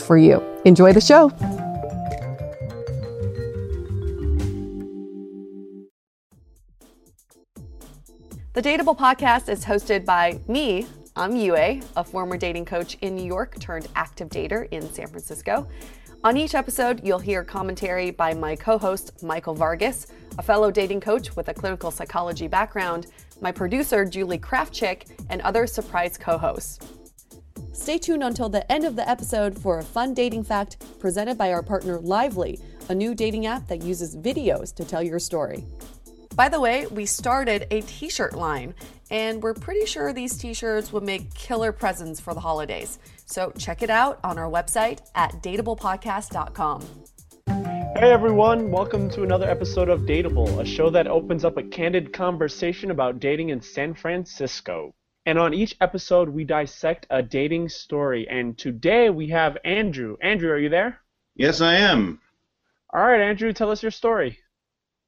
for you. Enjoy the show. The Dateable podcast is hosted by me. I'm Yue, a former dating coach in New York turned active dater in San Francisco. On each episode, you'll hear commentary by my co host, Michael Vargas, a fellow dating coach with a clinical psychology background, my producer, Julie Krafchick, and other surprise co hosts. Stay tuned until the end of the episode for a fun dating fact presented by our partner Lively, a new dating app that uses videos to tell your story. By the way, we started a t shirt line, and we're pretty sure these t shirts would make killer presents for the holidays. So check it out on our website at dateablepodcast.com. Hey everyone, welcome to another episode of Dateable, a show that opens up a candid conversation about dating in San Francisco. And on each episode, we dissect a dating story. And today we have Andrew. Andrew, are you there? Yes, I am. All right, Andrew, tell us your story.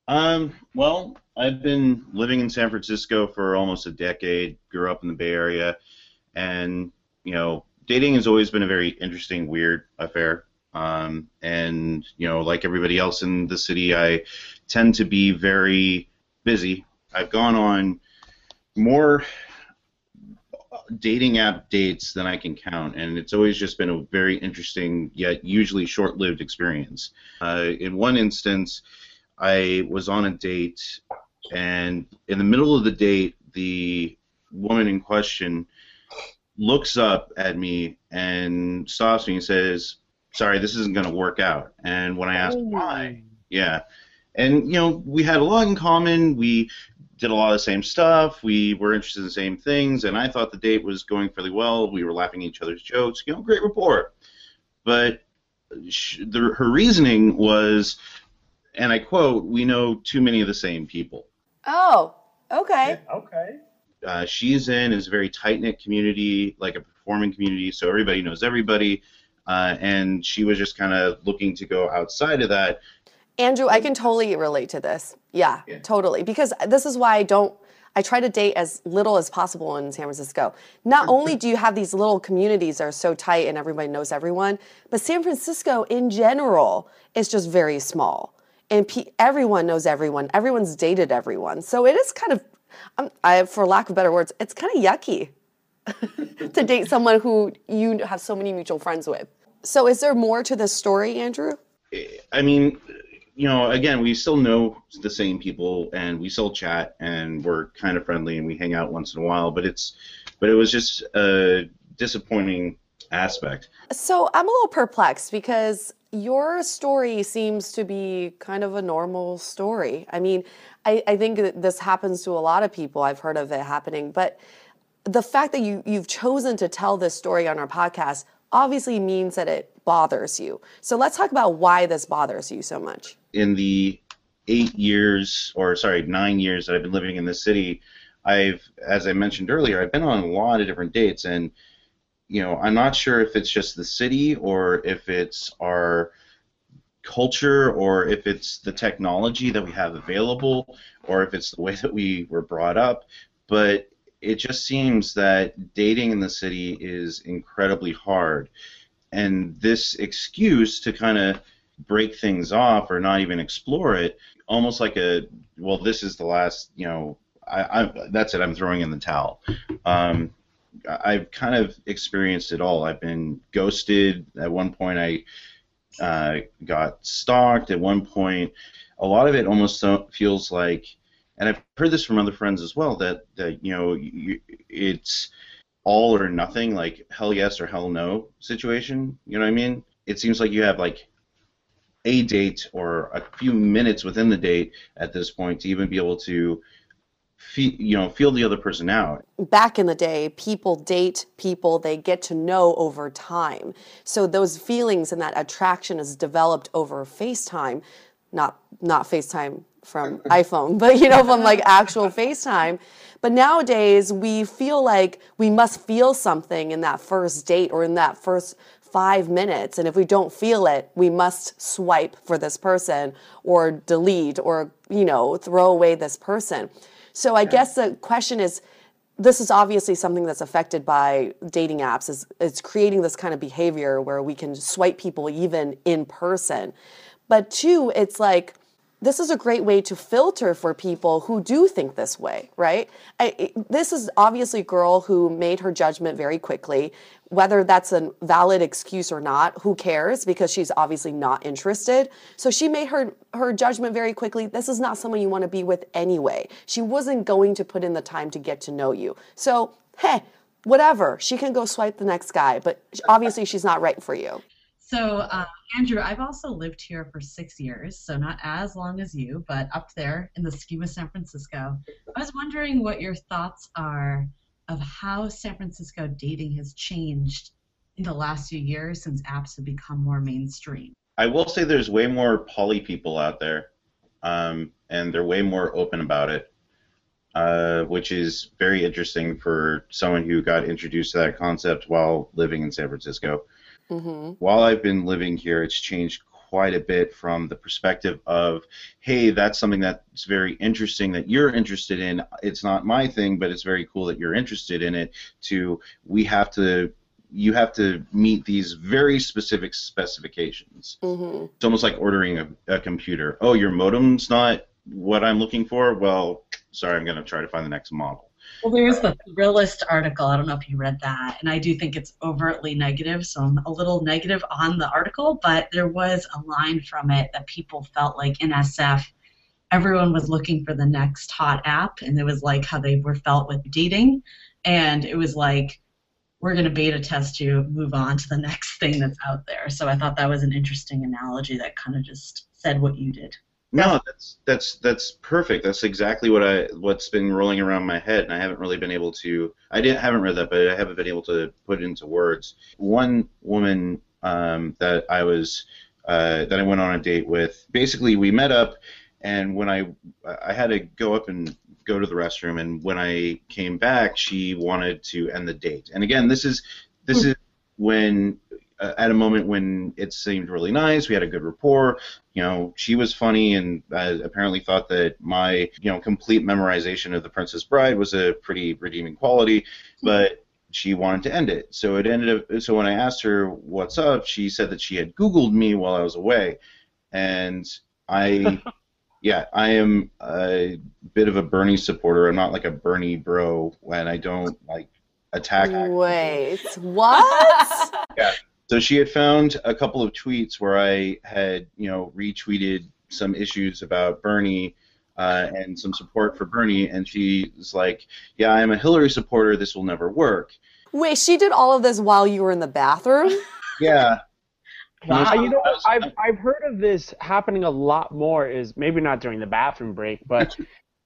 Um, well, I've been living in San Francisco for almost a decade. Grew up in the Bay Area, and you know, dating has always been a very interesting, weird affair. Um, and you know, like everybody else in the city, I tend to be very busy. I've gone on more dating app dates than I can count, and it's always just been a very interesting yet usually short-lived experience. Uh, in one instance, I was on a date, and in the middle of the date, the woman in question looks up at me and stops me and says, "Sorry, this isn't going to work out." And when I asked why, yeah, and you know we had a lot in common. We did a lot of the same stuff. We were interested in the same things, and I thought the date was going fairly well. We were laughing at each other's jokes. You know, great rapport. But she, the, her reasoning was, and I quote, "We know too many of the same people." Oh, okay. Yeah, okay. Uh, she's in is a very tight knit community, like a performing community, so everybody knows everybody. Uh, and she was just kind of looking to go outside of that Andrew, I can totally relate to this. Yeah, yeah, totally. Because this is why I don't, I try to date as little as possible in San Francisco. Not only do you have these little communities that are so tight and everybody knows everyone, but San Francisco in general is just very small. And pe- everyone knows everyone. Everyone's dated everyone. So it is kind of, um, I, for lack of better words, it's kind of yucky to date someone who you have so many mutual friends with. So is there more to this story, Andrew? I mean, you know, again, we still know the same people, and we still chat, and we're kind of friendly, and we hang out once in a while. But it's, but it was just a disappointing aspect. So I'm a little perplexed because your story seems to be kind of a normal story. I mean, I, I think that this happens to a lot of people. I've heard of it happening, but the fact that you you've chosen to tell this story on our podcast obviously means that it bothers you. So let's talk about why this bothers you so much. In the eight years, or sorry, nine years that I've been living in this city, I've, as I mentioned earlier, I've been on a lot of different dates, and you know, I'm not sure if it's just the city or if it's our culture or if it's the technology that we have available or if it's the way that we were brought up, but it just seems that dating in the city is incredibly hard. And this excuse to kind of break things off or not even explore it, almost like a well, this is the last, you know, I, I that's it. I'm throwing in the towel. Um, I've kind of experienced it all. I've been ghosted. At one point, I uh, got stalked. At one point, a lot of it almost feels like and I've heard this from other friends as well that that you know you, it's all or nothing, like hell yes or hell no situation. You know what I mean? It seems like you have like a date or a few minutes within the date at this point to even be able to feel, you know feel the other person out. Back in the day people date people they get to know over time. So those feelings and that attraction is developed over facetime not not facetime from iphone but you know from like actual facetime. But nowadays we feel like we must feel something in that first date or in that first five minutes. And if we don't feel it, we must swipe for this person or delete or, you know, throw away this person. So I guess the question is this is obviously something that's affected by dating apps is it's creating this kind of behavior where we can swipe people even in person. But two, it's like this is a great way to filter for people who do think this way, right? I, this is obviously a girl who made her judgment very quickly. Whether that's a valid excuse or not, who cares? Because she's obviously not interested. So she made her her judgment very quickly. This is not someone you want to be with anyway. She wasn't going to put in the time to get to know you. So hey, whatever. She can go swipe the next guy, but obviously she's not right for you. So, uh, Andrew, I've also lived here for six years, so not as long as you, but up there in the scheme of San Francisco. I was wondering what your thoughts are of how San Francisco dating has changed in the last few years since apps have become more mainstream. I will say there's way more poly people out there, um, and they're way more open about it, uh, which is very interesting for someone who got introduced to that concept while living in San Francisco. Mm-hmm. While I've been living here, it's changed quite a bit from the perspective of, hey, that's something that's very interesting that you're interested in. It's not my thing, but it's very cool that you're interested in it. To we have to you have to meet these very specific specifications. Mm-hmm. It's almost like ordering a, a, computer. Oh, your modem's not what I'm looking for. Well, sorry, I'm going to try to find the next model. Well, there's the Thrillist article. I don't know if you read that, and I do think it's overtly negative, so I'm a little negative on the article. But there was a line from it that people felt like in SF, everyone was looking for the next hot app, and it was like how they were felt with dating, and it was like we're going to beta test you, move on to the next thing that's out there. So I thought that was an interesting analogy that kind of just said what you did. No, that's that's that's perfect. That's exactly what I what's been rolling around my head, and I haven't really been able to. I didn't haven't read that, but I haven't been able to put it into words. One woman um, that I was uh, that I went on a date with, basically we met up, and when I I had to go up and go to the restroom, and when I came back, she wanted to end the date. And again, this is this hmm. is when at a moment when it seemed really nice. We had a good rapport. You know, she was funny and uh, apparently thought that my, you know, complete memorization of The Princess Bride was a pretty redeeming quality, but she wanted to end it. So it ended up. So when I asked her what's up, she said that she had Googled me while I was away, and I. yeah, I am a bit of a Bernie supporter. I'm not like a Bernie bro, and I don't like attack. Wait, what? yeah, so she had found a couple of tweets where I had, you know, retweeted some issues about Bernie uh, and some support for Bernie, and she was like, "Yeah, I'm a Hillary supporter. This will never work." Wait, she did all of this while you were in the bathroom? yeah. Wow. You know, I've I've heard of this happening a lot more. Is maybe not during the bathroom break, but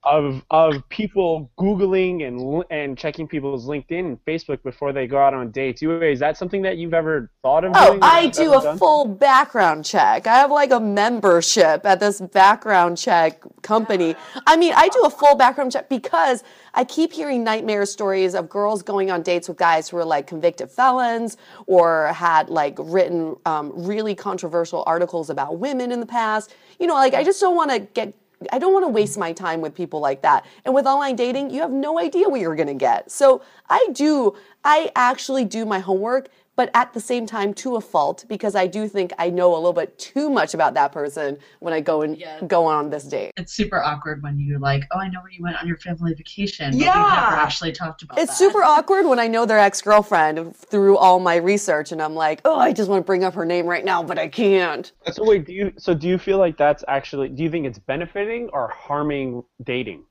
of of people googling and and checking people's LinkedIn and Facebook before they go out on dates. Is that something that you've ever thought of? Oh, I do a done? full background check. I have like a membership at this background check company. I mean, I do a full background check because I keep hearing nightmare stories of girls going on dates with guys who are like convicted felons or had like written um, really controversial articles about women in the past. You know, like I just don't want to get I don't want to waste my time with people like that. And with online dating, you have no idea what you're going to get. So I do, I actually do my homework but at the same time to a fault because I do think I know a little bit too much about that person when I go and yeah. go on this date. It's super awkward when you like, oh, I know where you went on your family vacation. yeah, we never actually talked about. It's that. super awkward when I know their ex girlfriend through all my research, and I'm like, oh, I just want to bring up her name right now, but I can't. So wait, do you? So do you feel like that's actually? Do you think it's benefiting or harming dating?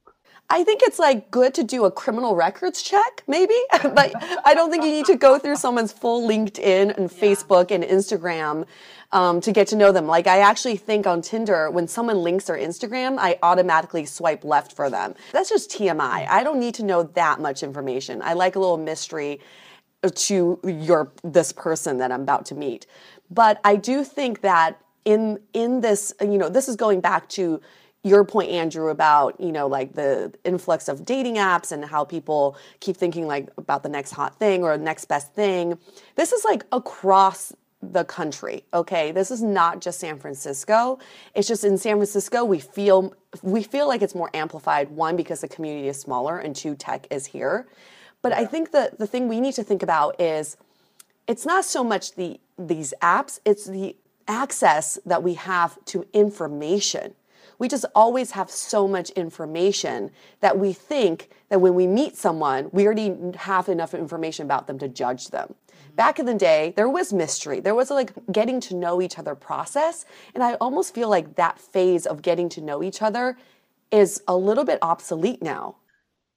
I think it's like good to do a criminal records check, maybe, but I don't think you need to go through someone's full LinkedIn and Facebook and Instagram um, to get to know them. Like I actually think on Tinder, when someone links their Instagram, I automatically swipe left for them. That's just TMI. I don't need to know that much information. I like a little mystery to your this person that I'm about to meet. But I do think that in in this, you know, this is going back to your point andrew about you know like the influx of dating apps and how people keep thinking like about the next hot thing or the next best thing. This is like across the country okay? This is not just san francisco. It's just in san francisco we feel we feel like it's more amplified one because the community is smaller and two tech is here. But i think the the thing we need to think about is it's not so much the these apps it's the access that we have to information we just always have so much information that we think that when we meet someone, we already have enough information about them to judge them. Mm-hmm. Back in the day, there was mystery. There was like getting to know each other process. And I almost feel like that phase of getting to know each other is a little bit obsolete now.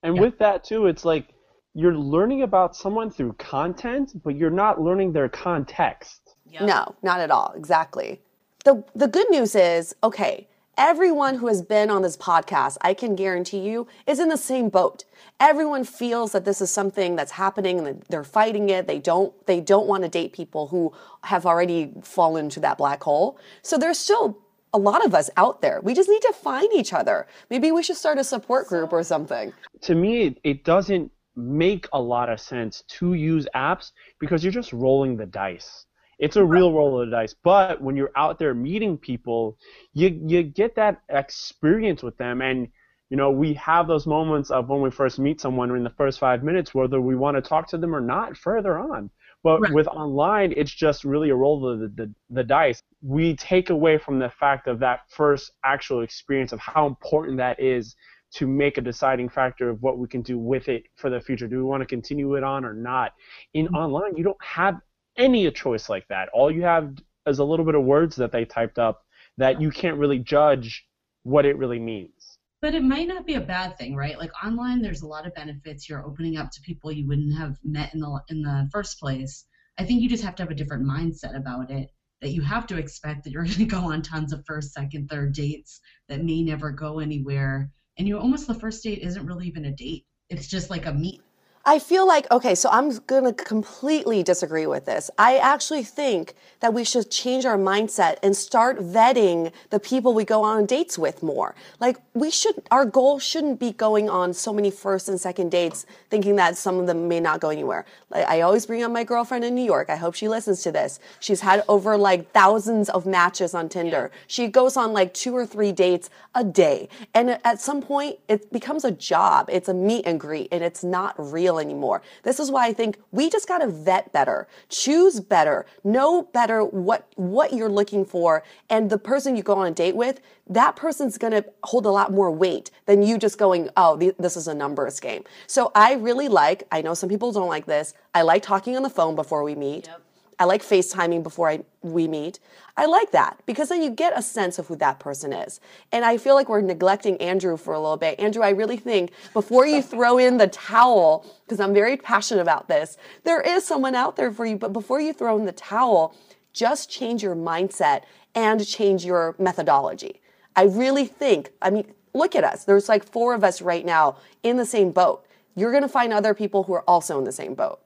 And yeah. with that, too, it's like you're learning about someone through content, but you're not learning their context. Yep. No, not at all. Exactly. The, the good news is okay, Everyone who has been on this podcast, I can guarantee you, is in the same boat. Everyone feels that this is something that's happening and they're fighting it. They don't they don't want to date people who have already fallen into that black hole. So there's still a lot of us out there. We just need to find each other. Maybe we should start a support group or something. To me, it doesn't make a lot of sense to use apps because you're just rolling the dice. It's a real roll of the dice. But when you're out there meeting people, you you get that experience with them and you know, we have those moments of when we first meet someone in the first five minutes, whether we want to talk to them or not further on. But right. with online, it's just really a roll of the, the, the dice. We take away from the fact of that first actual experience of how important that is to make a deciding factor of what we can do with it for the future. Do we want to continue it on or not? In mm-hmm. online, you don't have any choice like that. All you have is a little bit of words that they typed up that you can't really judge what it really means. But it might not be a bad thing, right? Like online, there's a lot of benefits. You're opening up to people you wouldn't have met in the in the first place. I think you just have to have a different mindset about it. That you have to expect that you're going to go on tons of first, second, third dates that may never go anywhere, and you almost the first date isn't really even a date. It's just like a meet I feel like, okay, so I'm going to completely disagree with this. I actually think that we should change our mindset and start vetting the people we go on dates with more. Like, we should, our goal shouldn't be going on so many first and second dates thinking that some of them may not go anywhere. Like, I always bring up my girlfriend in New York. I hope she listens to this. She's had over like thousands of matches on Tinder. She goes on like two or three dates a day. And at some point, it becomes a job. It's a meet and greet and it's not real anymore. This is why I think we just got to vet better, choose better, know better what what you're looking for, and the person you go on a date with, that person's going to hold a lot more weight than you just going, "Oh, this is a numbers game." So I really like, I know some people don't like this. I like talking on the phone before we meet. Yep. I like FaceTiming before I, we meet. I like that because then you get a sense of who that person is. And I feel like we're neglecting Andrew for a little bit. Andrew, I really think before you throw in the towel, because I'm very passionate about this, there is someone out there for you, but before you throw in the towel, just change your mindset and change your methodology. I really think, I mean, look at us. There's like four of us right now in the same boat. You're going to find other people who are also in the same boat.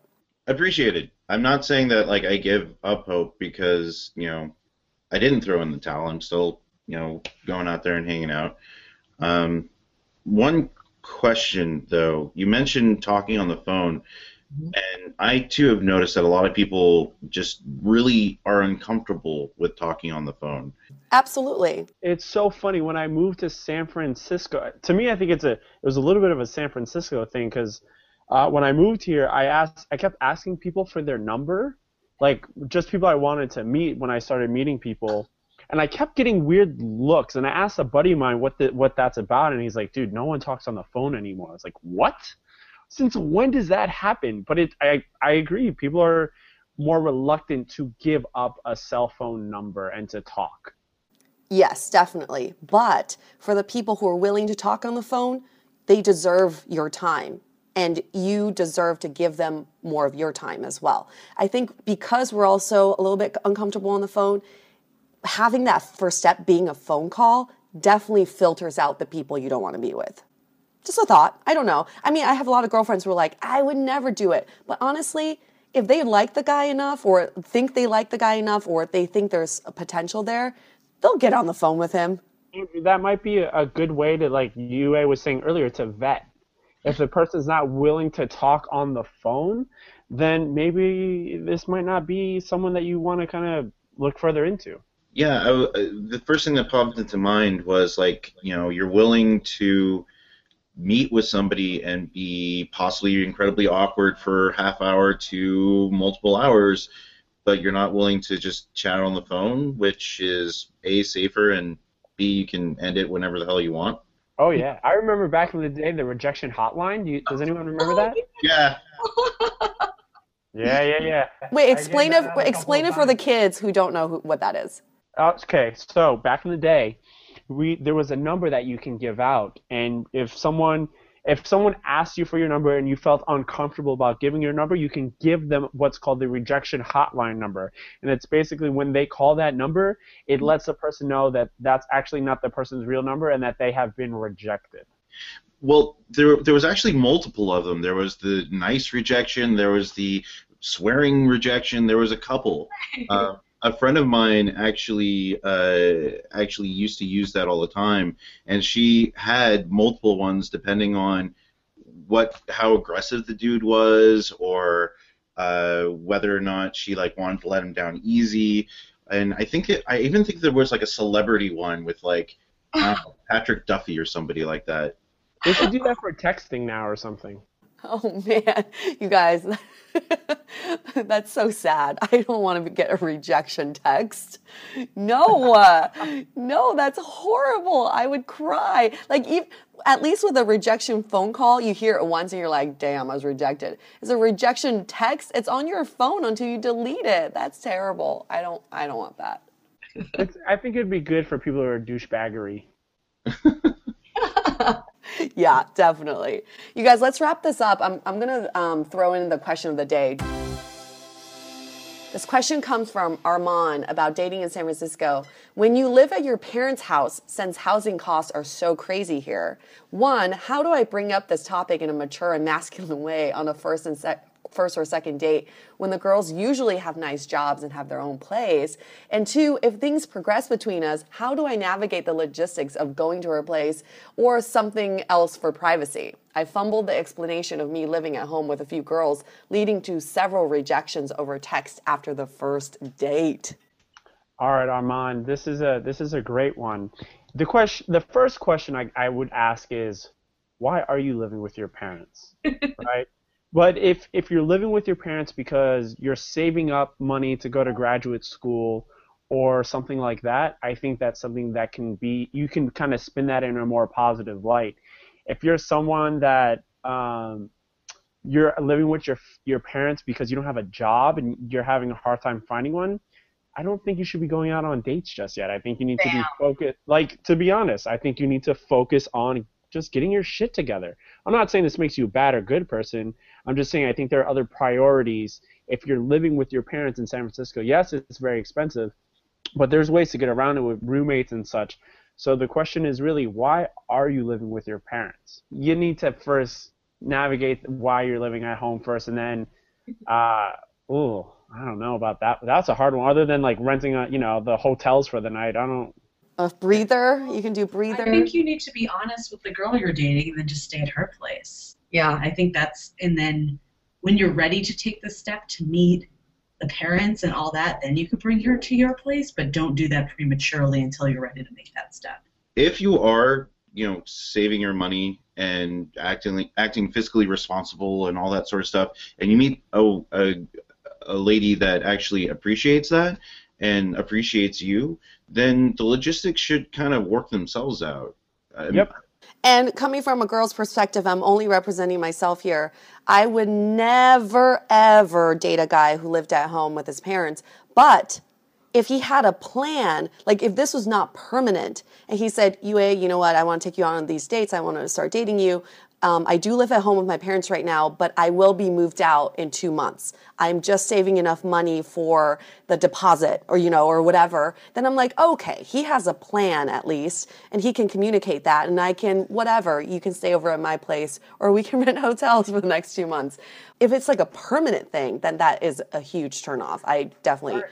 Appreciated. I'm not saying that like I give up hope because you know I didn't throw in the towel. I'm still you know going out there and hanging out. Um, one question though, you mentioned talking on the phone, mm-hmm. and I too have noticed that a lot of people just really are uncomfortable with talking on the phone. Absolutely. It's so funny when I moved to San Francisco. To me, I think it's a it was a little bit of a San Francisco thing because uh, when I moved here, I asked, I kept asking people for their number, like just people I wanted to meet when I started meeting people, and I kept getting weird looks. And I asked a buddy of mine what the, what that's about, and he's like, "Dude, no one talks on the phone anymore." I was like, "What? Since when does that happen?" But it, I, I agree. People are more reluctant to give up a cell phone number and to talk. Yes, definitely. But for the people who are willing to talk on the phone, they deserve your time and you deserve to give them more of your time as well. I think because we're also a little bit uncomfortable on the phone, having that first step being a phone call definitely filters out the people you don't want to be with. Just a thought. I don't know. I mean, I have a lot of girlfriends who are like, I would never do it. But honestly, if they like the guy enough or think they like the guy enough or they think there's a potential there, they'll get on the phone with him. That might be a good way to, like Yue was saying earlier, to vet if the person's not willing to talk on the phone, then maybe this might not be someone that you want to kind of look further into. Yeah, I, uh, the first thing that popped into mind was like, you know, you're willing to meet with somebody and be possibly incredibly awkward for half hour to multiple hours, but you're not willing to just chat on the phone, which is a safer and b you can end it whenever the hell you want. Oh yeah, I remember back in the day the rejection hotline. You, does anyone remember that? Yeah. yeah, yeah, yeah. Wait, explain it. Explain it for the kids who don't know who, what that is. Uh, okay, so back in the day, we there was a number that you can give out, and if someone if someone asked you for your number and you felt uncomfortable about giving your number, you can give them what's called the rejection hotline number. And it's basically when they call that number, it lets the person know that that's actually not the person's real number and that they have been rejected. Well, there there was actually multiple of them. There was the nice rejection, there was the swearing rejection, there was a couple. Uh, a friend of mine actually uh, actually used to use that all the time, and she had multiple ones depending on what how aggressive the dude was or uh, whether or not she like wanted to let him down easy. And I think it, I even think there was like a celebrity one with like know, Patrick Duffy or somebody like that. They should do that for texting now or something. Oh man, you guys, that's so sad. I don't want to get a rejection text. No, uh, no, that's horrible. I would cry. Like, even, at least with a rejection phone call, you hear it once and you're like, damn, I was rejected. It's a rejection text. It's on your phone until you delete it. That's terrible. I don't, I don't want that. It's, I think it'd be good for people who are douchebaggery. yeah, definitely. You guys, let's wrap this up. I'm, I'm going to um, throw in the question of the day. This question comes from Armand about dating in San Francisco. When you live at your parents' house, since housing costs are so crazy here, one, how do I bring up this topic in a mature and masculine way on a first and second? First or second date when the girls usually have nice jobs and have their own place? And two, if things progress between us, how do I navigate the logistics of going to her place or something else for privacy? I fumbled the explanation of me living at home with a few girls, leading to several rejections over text after the first date. All right, Armand, this is a this is a great one. The question, the first question I, I would ask is, why are you living with your parents? right? But if if you're living with your parents because you're saving up money to go to graduate school or something like that, I think that's something that can be you can kind of spin that in a more positive light. If you're someone that um, you're living with your your parents because you don't have a job and you're having a hard time finding one, I don't think you should be going out on dates just yet. I think you need Damn. to be focused. Like to be honest, I think you need to focus on just getting your shit together. I'm not saying this makes you a bad or good person. I'm just saying I think there are other priorities. If you're living with your parents in San Francisco, yes, it's very expensive, but there's ways to get around it with roommates and such. So the question is really, why are you living with your parents? You need to first navigate why you're living at home first, and then, uh, ooh, I don't know about that. That's a hard one. Other than like renting, a, you know, the hotels for the night, I don't a breather. You can do breather. I think you need to be honest with the girl you're dating and then just stay at her place. Yeah, I think that's and then when you're ready to take the step to meet the parents and all that, then you could bring her to your place, but don't do that prematurely until you're ready to make that step. If you are, you know, saving your money and acting acting fiscally responsible and all that sort of stuff, and you meet a, a, a lady that actually appreciates that, and appreciates you, then the logistics should kind of work themselves out. Yep. And coming from a girl's perspective, I'm only representing myself here. I would never, ever date a guy who lived at home with his parents. But if he had a plan, like if this was not permanent, and he said, Yue, you know what, I want to take you on these dates, I want to start dating you. Um, I do live at home with my parents right now, but I will be moved out in two months. I'm just saving enough money for the deposit or, you know, or whatever. Then I'm like, okay, he has a plan at least, and he can communicate that, and I can, whatever, you can stay over at my place, or we can rent hotels for the next two months. If it's like a permanent thing, then that is a huge turnoff. I definitely.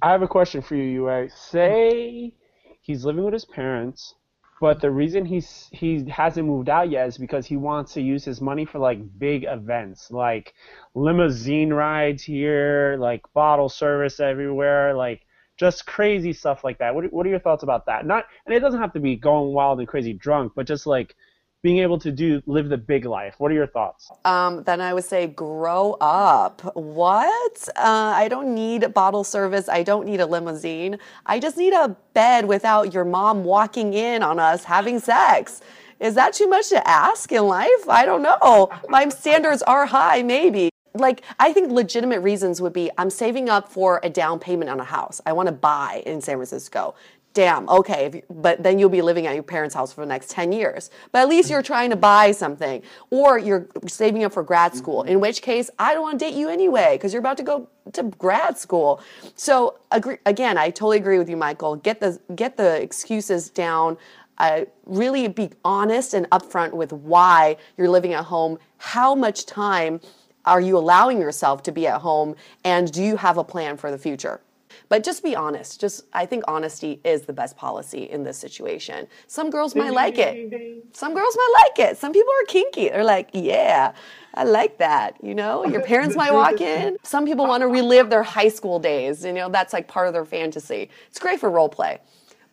I have a question for you, Yue. Say he's living with his parents, but the reason he's he hasn't moved out yet is because he wants to use his money for like big events, like limousine rides here, like bottle service everywhere, like just crazy stuff like that. What what are your thoughts about that? Not and it doesn't have to be going wild and crazy drunk, but just like being able to do live the big life. What are your thoughts? Um, then I would say grow up. What? Uh, I don't need bottle service. I don't need a limousine. I just need a bed without your mom walking in on us having sex. Is that too much to ask in life? I don't know. My standards are high, maybe. Like, I think legitimate reasons would be I'm saving up for a down payment on a house. I want to buy in San Francisco damn, okay, you, but then you'll be living at your parents' house for the next 10 years. But at least you're trying to buy something, or you're saving up for grad school, in which case, I don't want to date you anyway, because you're about to go to grad school. So, agree, again, I totally agree with you, Michael. Get the, get the excuses down. Uh, really be honest and upfront with why you're living at home, how much time are you allowing yourself to be at home, and do you have a plan for the future? But just be honest. Just I think honesty is the best policy in this situation. Some girls might like it. Some girls might like it. Some people are kinky. They're like, yeah, I like that. You know, your parents might walk in. Some people want to relive their high school days. You know, that's like part of their fantasy. It's great for role play.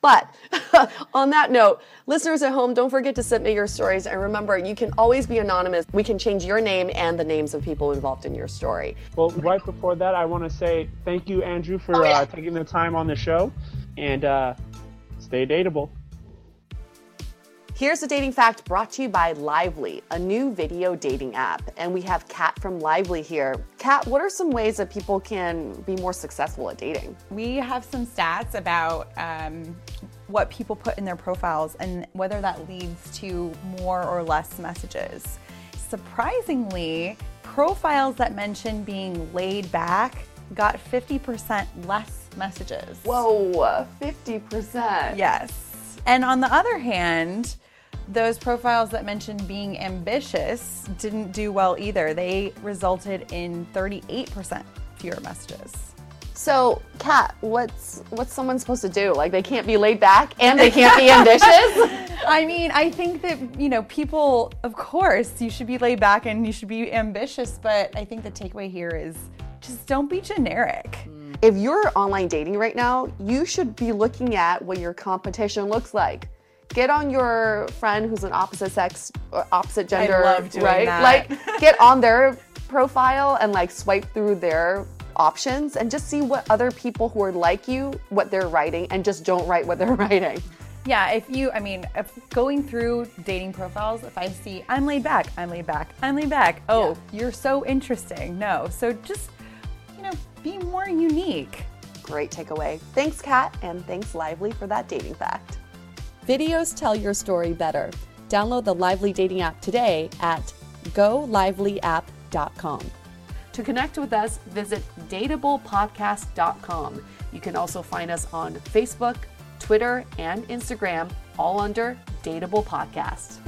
But on that note, listeners at home, don't forget to submit your stories. And remember, you can always be anonymous. We can change your name and the names of people involved in your story. Well, right before that, I want to say thank you, Andrew, for oh, yeah. uh, taking the time on the show. And uh, stay dateable. Here's a dating fact brought to you by Lively, a new video dating app. And we have Kat from Lively here. Kat, what are some ways that people can be more successful at dating? We have some stats about um, what people put in their profiles and whether that leads to more or less messages. Surprisingly, profiles that mention being laid back got 50% less messages. Whoa, 50%. Yes. And on the other hand, those profiles that mentioned being ambitious didn't do well either. They resulted in 38% fewer messages. So, Kat, what's what's someone supposed to do? Like they can't be laid back and they can't be ambitious? I mean, I think that, you know, people of course, you should be laid back and you should be ambitious, but I think the takeaway here is just don't be generic. If you're online dating right now, you should be looking at what your competition looks like get on your friend who's an opposite sex or opposite gender, right? That. Like get on their profile and like swipe through their options and just see what other people who are like you what they're writing and just don't write what they're writing. Yeah, if you, I mean, if going through dating profiles, if I see I'm laid back, I'm laid back, I'm laid back, oh, yeah. you're so interesting. No. So just, you know, be more unique. Great takeaway. Thanks, Kat, and thanks, Lively, for that dating fact. Videos tell your story better. Download the Lively dating app today at golively.app.com. To connect with us, visit dateablepodcast.com. You can also find us on Facebook, Twitter, and Instagram, all under Dateable Podcast.